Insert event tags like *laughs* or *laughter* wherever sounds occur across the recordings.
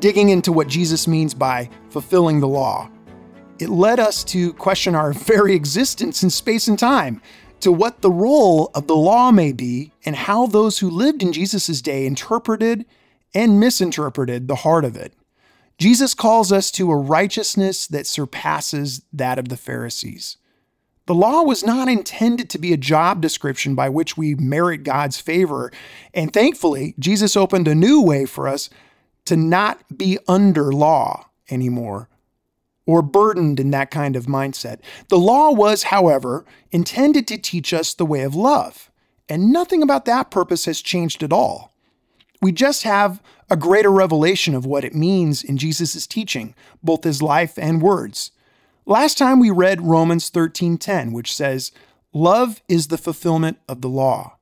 digging into what Jesus means by fulfilling the law. It led us to question our very existence in space and time, to what the role of the law may be, and how those who lived in Jesus' day interpreted and misinterpreted the heart of it. Jesus calls us to a righteousness that surpasses that of the Pharisees. The law was not intended to be a job description by which we merit God's favor. And thankfully, Jesus opened a new way for us to not be under law anymore or burdened in that kind of mindset. The law was, however, intended to teach us the way of love. And nothing about that purpose has changed at all. We just have a greater revelation of what it means in Jesus' teaching, both his life and words. Last time we read Romans 13:10, which says, "Love is the fulfillment of the law."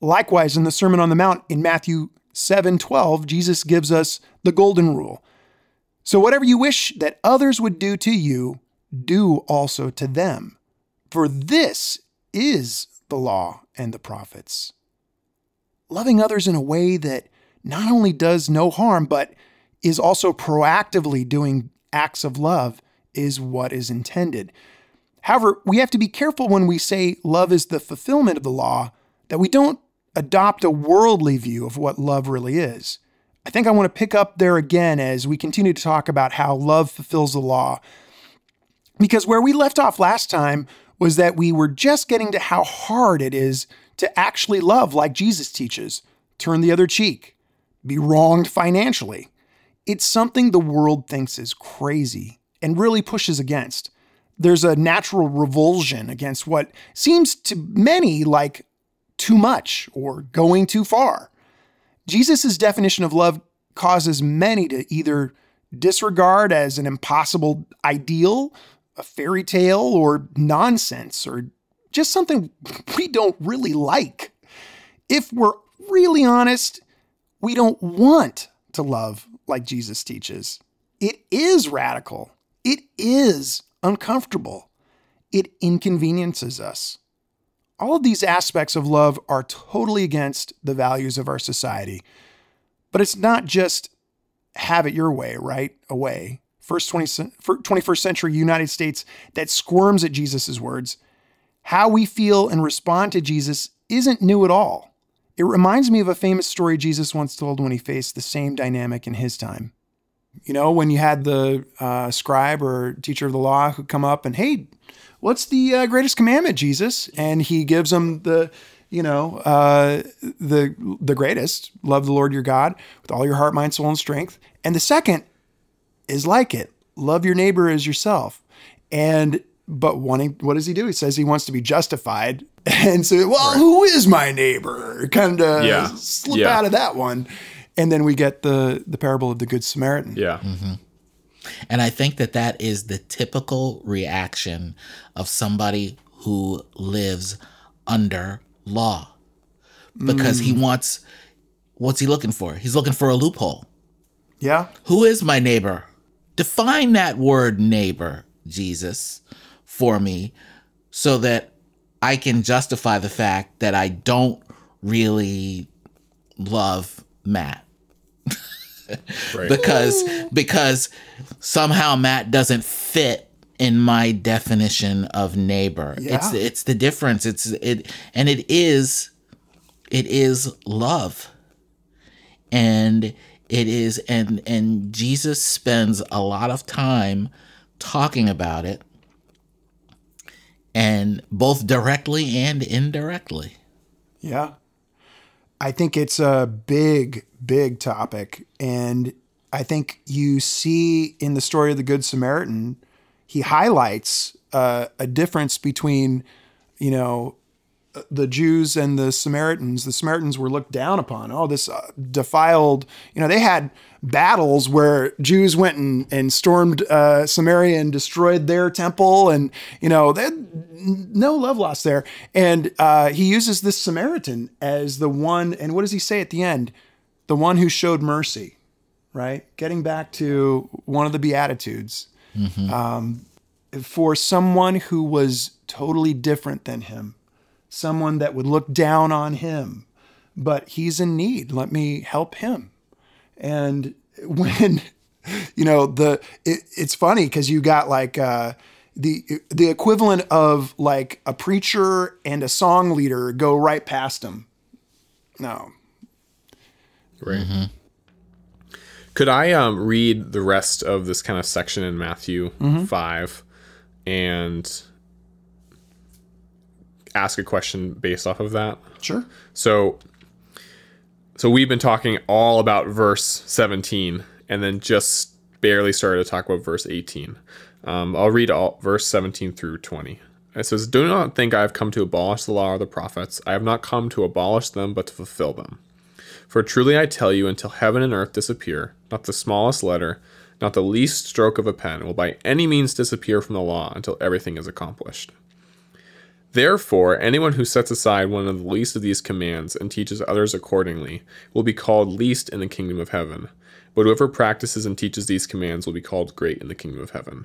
Likewise, in the Sermon on the Mount in Matthew 7:12, Jesus gives us the golden rule. So whatever you wish that others would do to you, do also to them. For this is the law and the prophets. Loving others in a way that not only does no harm, but is also proactively doing acts of love is what is intended. However, we have to be careful when we say love is the fulfillment of the law that we don't adopt a worldly view of what love really is. I think I want to pick up there again as we continue to talk about how love fulfills the law. Because where we left off last time was that we were just getting to how hard it is to actually love like Jesus teaches turn the other cheek, be wronged financially. It's something the world thinks is crazy and really pushes against. There's a natural revulsion against what seems to many like too much or going too far. Jesus' definition of love causes many to either disregard as an impossible ideal, a fairy tale, or nonsense, or just something we don't really like. If we're really honest, we don't want to love like Jesus teaches. It is radical it is uncomfortable. It inconveniences us. All of these aspects of love are totally against the values of our society. But it's not just have it your way, right? Away. First 20, 21st century United States that squirms at Jesus' words. How we feel and respond to Jesus isn't new at all. It reminds me of a famous story Jesus once told when he faced the same dynamic in his time. You know, when you had the uh, scribe or teacher of the law who come up and, hey, what's the uh, greatest commandment, Jesus? And he gives them the, you know, uh, the the greatest, love the Lord your God with all your heart, mind, soul, and strength. And the second is like it, love your neighbor as yourself. And but wanting, what does he do? He says he wants to be justified, *laughs* and so, well, right. who is my neighbor? Kind of yeah. slip yeah. out of that one and then we get the the parable of the good Samaritan. Yeah. Mm-hmm. And I think that that is the typical reaction of somebody who lives under law because mm. he wants what's he looking for? He's looking for a loophole. Yeah. Who is my neighbor? Define that word neighbor, Jesus, for me so that I can justify the fact that I don't really love Matt *laughs* right. because because somehow Matt doesn't fit in my definition of neighbor. Yeah. It's it's the difference. It's it and it is it is love. And it is and and Jesus spends a lot of time talking about it and both directly and indirectly. Yeah. I think it's a big, big topic. And I think you see in the story of the Good Samaritan, he highlights uh, a difference between, you know, the Jews and the Samaritans, the Samaritans were looked down upon. Oh, this uh, defiled, you know, they had battles where Jews went and, and stormed uh, Samaria and destroyed their temple. And, you know, they no love lost there. And uh, he uses this Samaritan as the one. And what does he say at the end? The one who showed mercy, right? Getting back to one of the Beatitudes. Mm-hmm. Um, for someone who was totally different than him, someone that would look down on him, but he's in need. Let me help him. And *laughs* when, you know, the it, it's funny because you got like uh, the the equivalent of like a preacher and a song leader go right past him. No. Right. Mm-hmm. Could I um, read the rest of this kind of section in Matthew mm-hmm. 5 and ask a question based off of that? Sure. So so we've been talking all about verse 17 and then just barely started to talk about verse 18. Um, I'll read all verse 17 through 20. It says, Do not think I have come to abolish the law or the prophets. I have not come to abolish them, but to fulfill them. For truly I tell you, until heaven and earth disappear, not the smallest letter, not the least stroke of a pen will by any means disappear from the law until everything is accomplished. Therefore, anyone who sets aside one of the least of these commands and teaches others accordingly will be called least in the kingdom of heaven. But whoever practices and teaches these commands will be called great in the kingdom of heaven.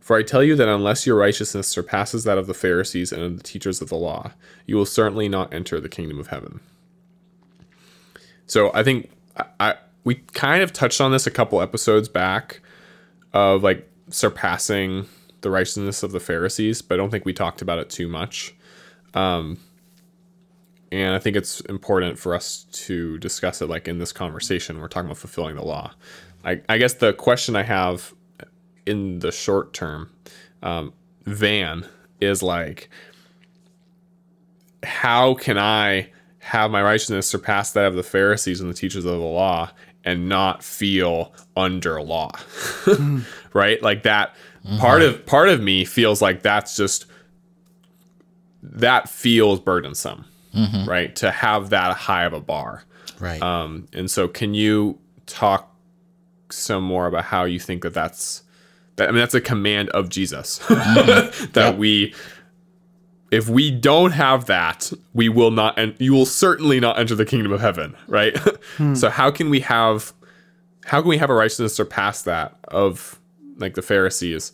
For I tell you that unless your righteousness surpasses that of the Pharisees and of the teachers of the law, you will certainly not enter the kingdom of heaven. So I think I, I we kind of touched on this a couple episodes back of like surpassing the righteousness of the Pharisees, but I don't think we talked about it too much. Um, and I think it's important for us to discuss it like in this conversation. We're talking about fulfilling the law. I, I guess the question I have in the short term, um, Van, is like, how can I have my righteousness surpass that of the Pharisees and the teachers of the law and not feel under law? *laughs* mm. Right? Like that Mm-hmm. Part of part of me feels like that's just that feels burdensome, mm-hmm. right? To have that high of a bar, right? Um, and so, can you talk some more about how you think that that's that? I mean, that's a command of Jesus *laughs* mm-hmm. that yep. we if we don't have that, we will not, and you will certainly not enter the kingdom of heaven, right? *laughs* Hmm. so how can we have, how can we have a righteousness surpass that of like the Pharisees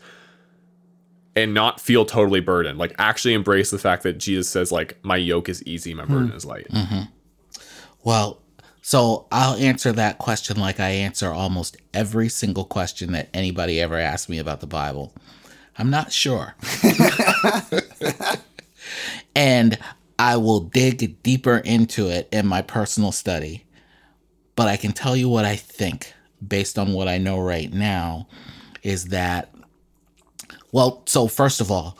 and not feel totally burdened. Like actually embrace the fact that Jesus says like my yoke is easy, my burden mm. is light. Mm-hmm. Well, so I'll answer that question like I answer almost every single question that anybody ever asks me about the Bible. I'm not sure. *laughs* and I will dig deeper into it in my personal study. But I can tell you what I think based on what I know right now is that, well, so first of all,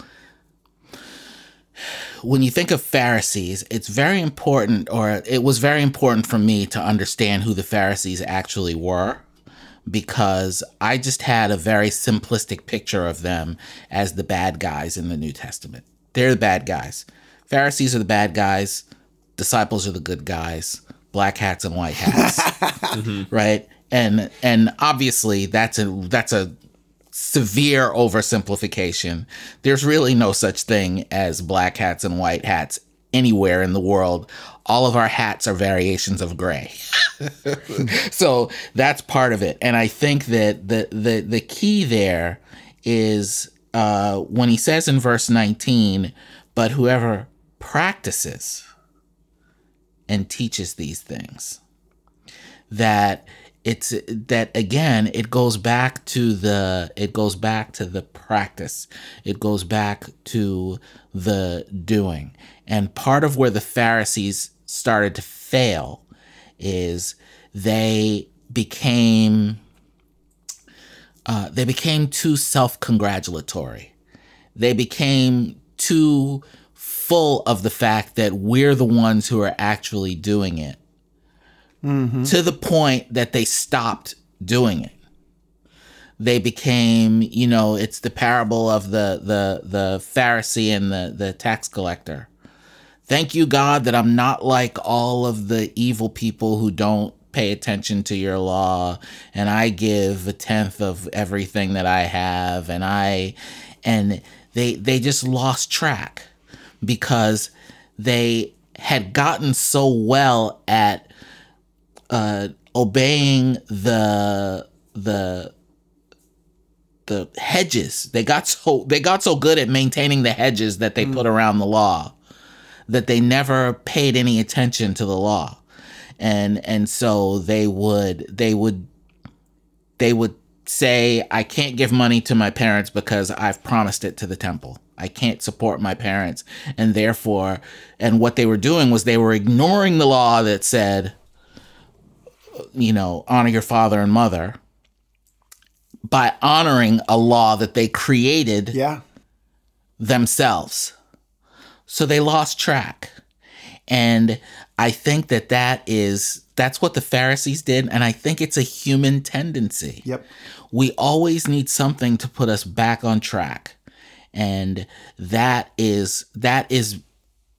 when you think of Pharisees, it's very important, or it was very important for me to understand who the Pharisees actually were, because I just had a very simplistic picture of them as the bad guys in the New Testament. They're the bad guys. Pharisees are the bad guys, disciples are the good guys, black hats and white hats. *laughs* mm-hmm. Right? And and obviously that's a that's a severe oversimplification. There's really no such thing as black hats and white hats anywhere in the world. All of our hats are variations of gray. *laughs* so that's part of it. And I think that the the the key there is uh, when he says in verse 19, but whoever practices and teaches these things, that it's that again it goes back to the it goes back to the practice. It goes back to the doing. And part of where the pharisees started to fail is they became uh, they became too self-congratulatory. They became too full of the fact that we're the ones who are actually doing it mm-hmm. to the point that they stopped doing it. They became, you know, it's the parable of the the the Pharisee and the the tax collector. Thank you, God, that I'm not like all of the evil people who don't pay attention to your law and I give a tenth of everything that I have and I and they they just lost track because they had gotten so well at uh, obeying the the the hedges. They got so they got so good at maintaining the hedges that they mm. put around the law that they never paid any attention to the law. And and so they would they would they would say I can't give money to my parents because I've promised it to the temple. I can't support my parents and therefore and what they were doing was they were ignoring the law that said you know honor your father and mother by honoring a law that they created yeah. themselves. So they lost track. And I think that that is that's what the Pharisees did and I think it's a human tendency. Yep. We always need something to put us back on track. And that is that is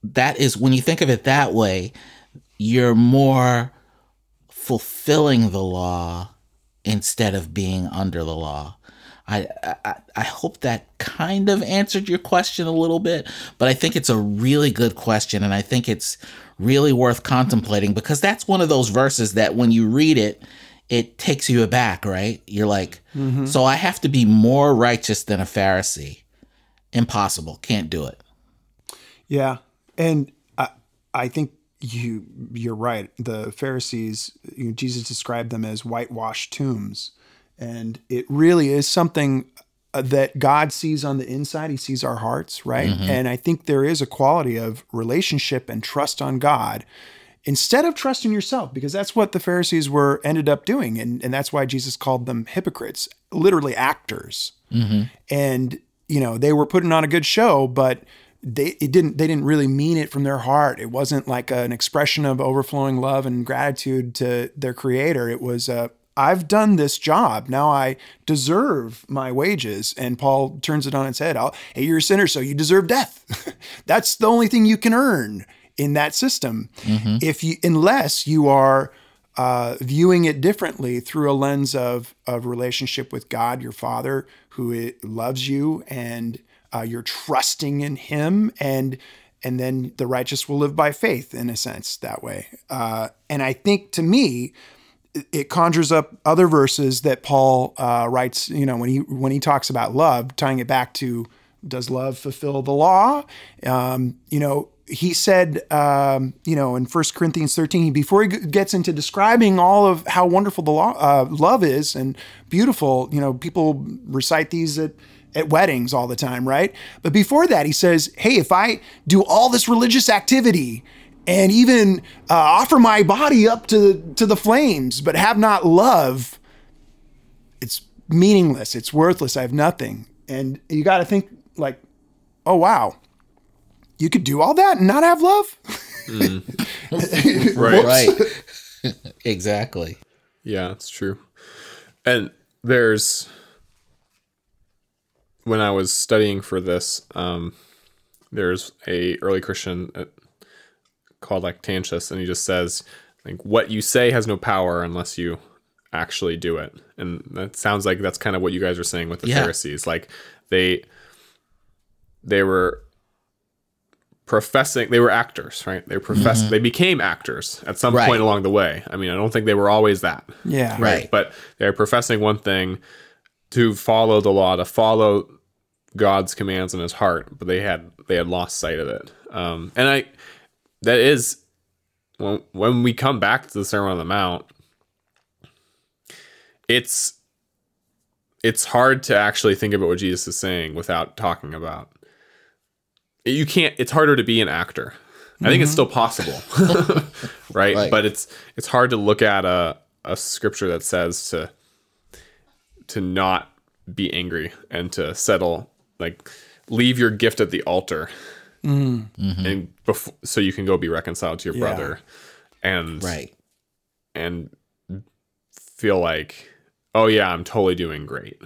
that is when you think of it that way, you're more fulfilling the law instead of being under the law. I, I, I hope that kind of answered your question a little bit, but I think it's a really good question, and I think it's really worth contemplating because that's one of those verses that when you read it, it takes you aback, right? You're like, mm-hmm. so I have to be more righteous than a Pharisee. Impossible, can't do it. Yeah, and I I think you you're right. The Pharisees, you know, Jesus described them as whitewashed tombs, and it really is something uh, that God sees on the inside. He sees our hearts, right? Mm-hmm. And I think there is a quality of relationship and trust on God instead of trusting yourself, because that's what the Pharisees were ended up doing, and and that's why Jesus called them hypocrites, literally actors. Mm-hmm. And you know they were putting on a good show, but they it didn't they didn't really mean it from their heart. It wasn't like an expression of overflowing love and gratitude to their creator. It was a I've done this job. Now I deserve my wages. And Paul turns it on its head. hey, you're a sinner, so you deserve death. *laughs* That's the only thing you can earn in that system. Mm-hmm. If you, unless you are uh, viewing it differently through a lens of of relationship with God, your Father, who loves you and uh, you're trusting in Him, and and then the righteous will live by faith in a sense that way. Uh, and I think to me, it conjures up other verses that Paul uh, writes. You know, when he when he talks about love, tying it back to does love fulfill the law? Um, you know, he said, um, you know, in 1 Corinthians 13, before he gets into describing all of how wonderful the law, uh, love is and beautiful, you know, people recite these at at weddings all the time, right? But before that, he says, hey, if I do all this religious activity and even uh, offer my body up to, to the flames, but have not love, it's meaningless. It's worthless. I have nothing. And you got to think, like, oh, wow, you could do all that and not have love? Mm. *laughs* right. right. *laughs* exactly. Yeah, it's true. And there's when I was studying for this, um, there's a early Christian uh, called Lactantius, and he just says, like, what you say has no power unless you actually do it. And that sounds like that's kind of what you guys are saying with the yeah. Pharisees. Like they they were professing they were actors, right? They profess mm-hmm. they became actors at some right. point along the way. I mean, I don't think they were always that. Yeah. Right. right. But they're professing one thing to follow the law, to follow God's commands in his heart, but they had they had lost sight of it. Um, and I that is when when we come back to the Sermon on the Mount, it's it's hard to actually think about what Jesus is saying without talking about. You can't. It's harder to be an actor. I think mm-hmm. it's still possible, *laughs* right? right? But it's it's hard to look at a a scripture that says to to not be angry and to settle like leave your gift at the altar mm-hmm. and before so you can go be reconciled to your yeah. brother and right and feel like oh yeah i'm totally doing great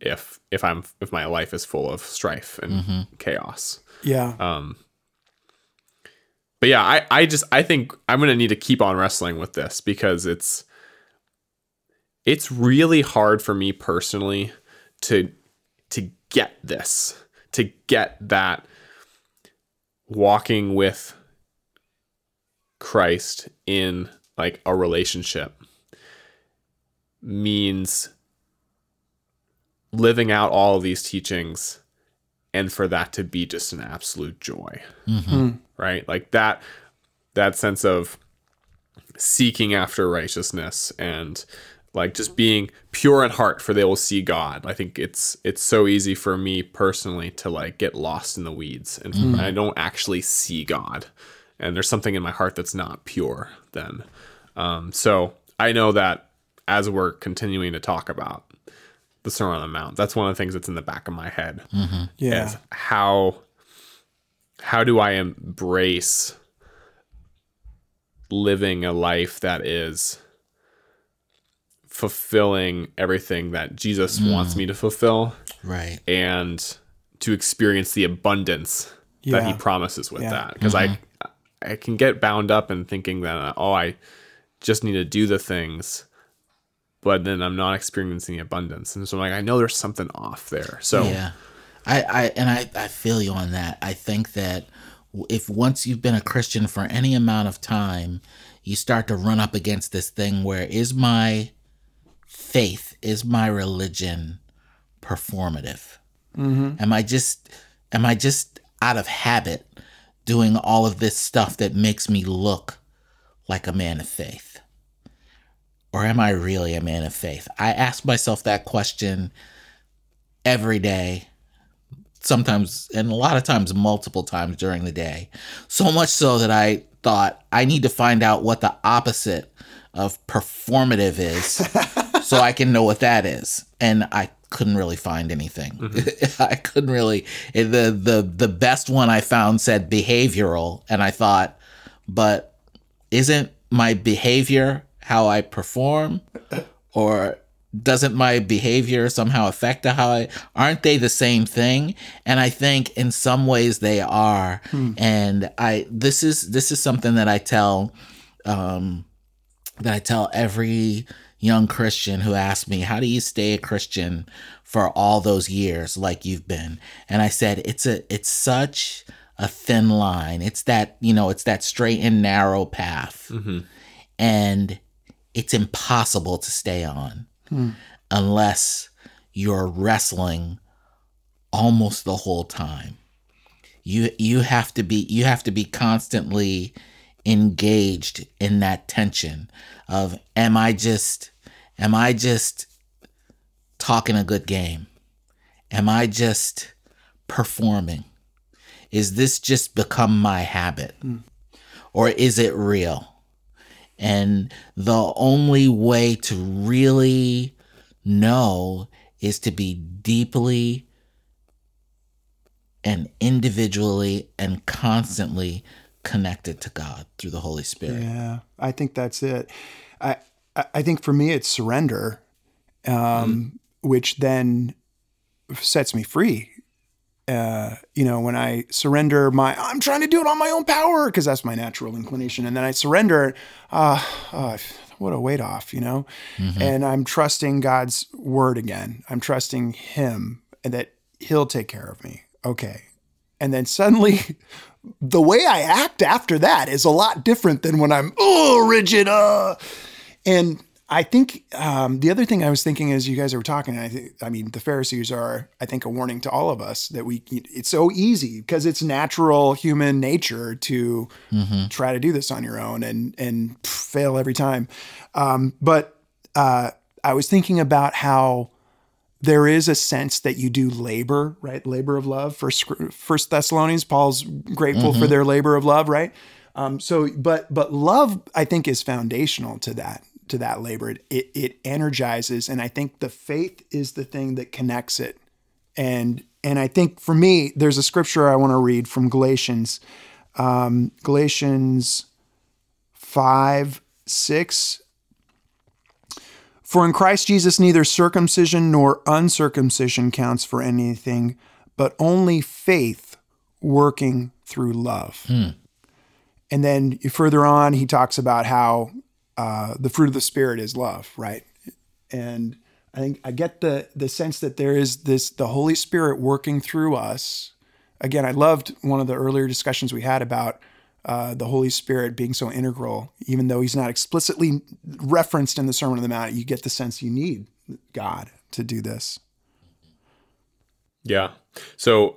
if if i'm if my life is full of strife and mm-hmm. chaos yeah um but yeah, I, I just I think I'm gonna need to keep on wrestling with this because it's it's really hard for me personally to to get this to get that walking with Christ in like a relationship means living out all of these teachings and for that to be just an absolute joy. Mm-hmm. Hmm. Right? Like that that sense of seeking after righteousness and like just being pure in heart for they will see god. I think it's it's so easy for me personally to like get lost in the weeds and i don't actually see god. And there's something in my heart that's not pure then. Um, so i know that as we're continuing to talk about the sermon on the mount that's one of the things that's in the back of my head Yeah. is how how do I embrace living a life that is fulfilling everything that Jesus wants me to fulfill Right. and to experience the abundance that he promises with Yeah. that because I I can get bound up in thinking that uh, oh I just need to do the things but then I'm not experiencing the abundance and so I'm like I know there's something off there so Yeah. I, I and I, I feel you on that. I think that if once you've been a Christian for any amount of time, you start to run up against this thing where is my faith, is my religion performative? Mm-hmm. Am I just am I just out of habit doing all of this stuff that makes me look like a man of faith? Or am I really a man of faith? I ask myself that question every day sometimes and a lot of times multiple times during the day so much so that i thought i need to find out what the opposite of performative is *laughs* so i can know what that is. And i couldn't really find anything. *laughs* I couldn't really the the the best one i found said behavioral. And i thought but isn't my behavior how i perform? *coughs* Or doesn't my behavior somehow affect how I aren't they the same thing? And I think in some ways they are. And I this is this is something that I tell um that I tell every young Christian who asked me, How do you stay a Christian for all those years like you've been? And I said, It's a it's such a thin line. It's that, you know, it's that straight and narrow path. Mm-hmm. And it's impossible to stay on hmm. unless you're wrestling almost the whole time. You you have to be you have to be constantly engaged in that tension of am I just am I just talking a good game? Am I just performing? Is this just become my habit? Hmm. Or is it real? And the only way to really know is to be deeply and individually and constantly connected to God through the Holy Spirit. Yeah, I think that's it. I I think for me it's surrender, um, which then sets me free. Uh, you know, when I surrender my, I'm trying to do it on my own power because that's my natural inclination, and then I surrender. Uh, uh, what a weight off, you know. And I'm trusting God's word again. I'm trusting Him and that He'll take care of me. Okay, and then suddenly *laughs* the way I act after that is a lot different than when I'm oh rigid. Uh. And I think um, the other thing I was thinking as you guys were talking, I think I mean the Pharisees are I think a warning to all of us that we it's so easy because it's natural human nature to try to do this on your own and and fail every time. Um, but uh, I was thinking about how there is a sense that you do labor, right? Labor of love. First, First Thessalonians, Paul's grateful for their labor of love, right? Um, so, but but love, I think, is foundational to that to that labor. It, it it energizes, and I think the faith is the thing that connects it. And and I think for me, there's a scripture I want to read from Galatians, um, Galatians five six for in Christ Jesus, neither circumcision nor uncircumcision counts for anything, but only faith working through love. And then further on, he talks about how uh, the fruit of the spirit is love, right? And I think I get the the sense that there is this the Holy Spirit working through us. Again, I loved one of the earlier discussions we had about uh, the Holy Spirit being so integral, even though he's not explicitly referenced in the Sermon on the Mount. You get the sense you need God to do this. Yeah. So,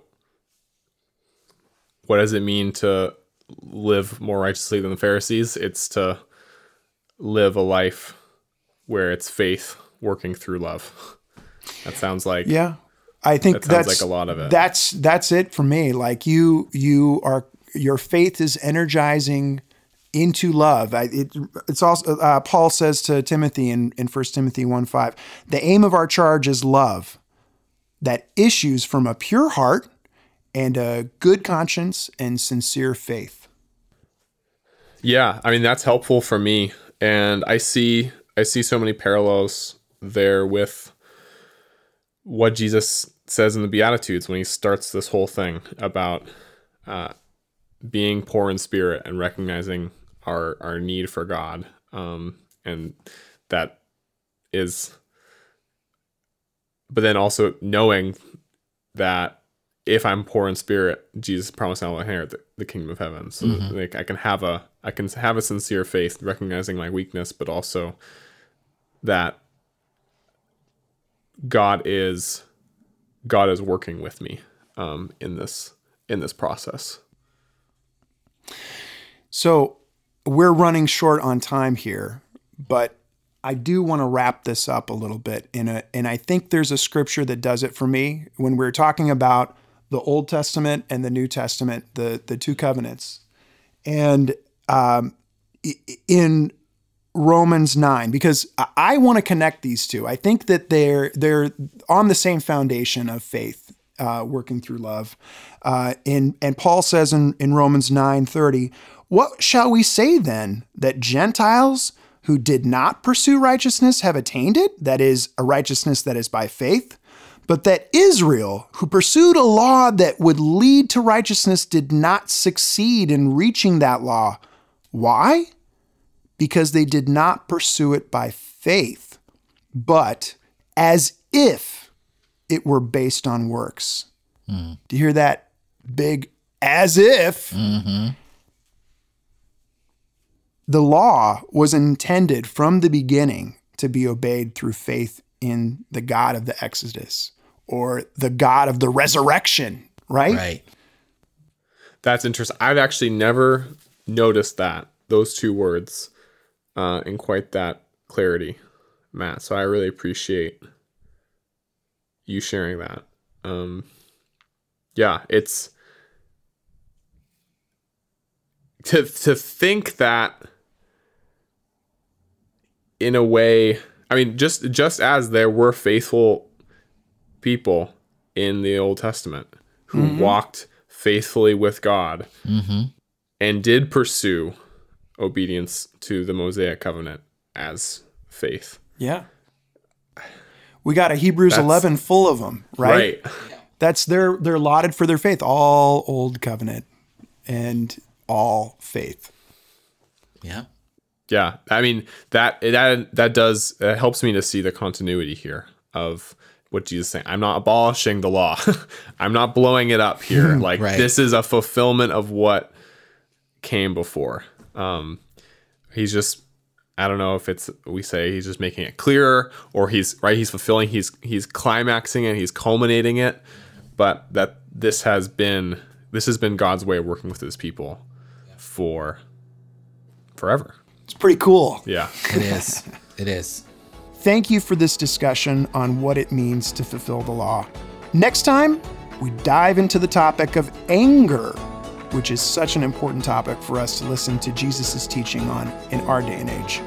what does it mean to live more righteously than the Pharisees? It's to live a life where it's faith working through love. *laughs* That sounds like Yeah. I think That sounds that's like a lot of it. That's that's it for me. Like you you are your faith is energizing into love. I, it, it's also uh, Paul says to Timothy in in 1 Timothy 1 5, the aim of our charge is love that issues from a pure heart and a good conscience and sincere faith. Yeah, I mean that's helpful for me, and I see I see so many parallels there with what Jesus says in the Beatitudes when he starts this whole thing about uh, being poor in spirit and recognizing our our need for God, um, and that is, but then also knowing that if I'm poor in spirit, Jesus promised I will inherit the, the kingdom of heaven. So like I can have a I can have a sincere faith, recognizing my weakness, but also that God is God is working with me um, in this in this process. So we're running short on time here, but I do want to wrap this up a little bit in a and I think there's a scripture that does it for me when we're talking about the Old Testament and the New Testament, the the two covenants. And um, in Romans 9 because I- want to connect these two. I think that they're they're on the same foundation of faith, uh, working through love. Uh, and and Paul says in, in Romans 9:30, "What shall we say then that Gentiles who did not pursue righteousness have attained it? That is a righteousness that is by faith." But that Israel, who pursued a law that would lead to righteousness, did not succeed in reaching that law. Why? because they did not pursue it by faith, but as if it were based on works. Hmm. Do you hear that big as if? Mm-hmm. The law was intended from the beginning to be obeyed through faith in the God of the Exodus or the God of the resurrection, right? Right. That's interesting. I've actually never noticed that those two words uh, in quite that clarity, Matt. So I really appreciate you sharing that. Um, yeah, it's to to think that in a way. I mean, just just as there were faithful people in the Old Testament who walked faithfully with God and did pursue obedience to the Mosaic covenant as faith. Yeah. We got a Hebrews That's- 11 full of them, right? Right. That's they're they're lauded for their faith, all old covenant and all faith. Yeah. Yeah. I mean that that that does that helps me to see the continuity here of what Jesus is saying. I'm not abolishing the law. *laughs* I'm not blowing it up here. *laughs* Like Right. this is a fulfillment of what came before. Um he's just I don't know if it's we say he's just making it clearer or he's right he's fulfilling he's he's climaxing it, he's culminating it, but that this has been this has been God's way of working with his people for forever. It's pretty cool. Yeah. *laughs* It is. it is. Thank you for this discussion on what it means to fulfill the law. Next time, we dive into the topic of anger, which is such an important topic for us to listen to Jesus' teaching on in our day and age.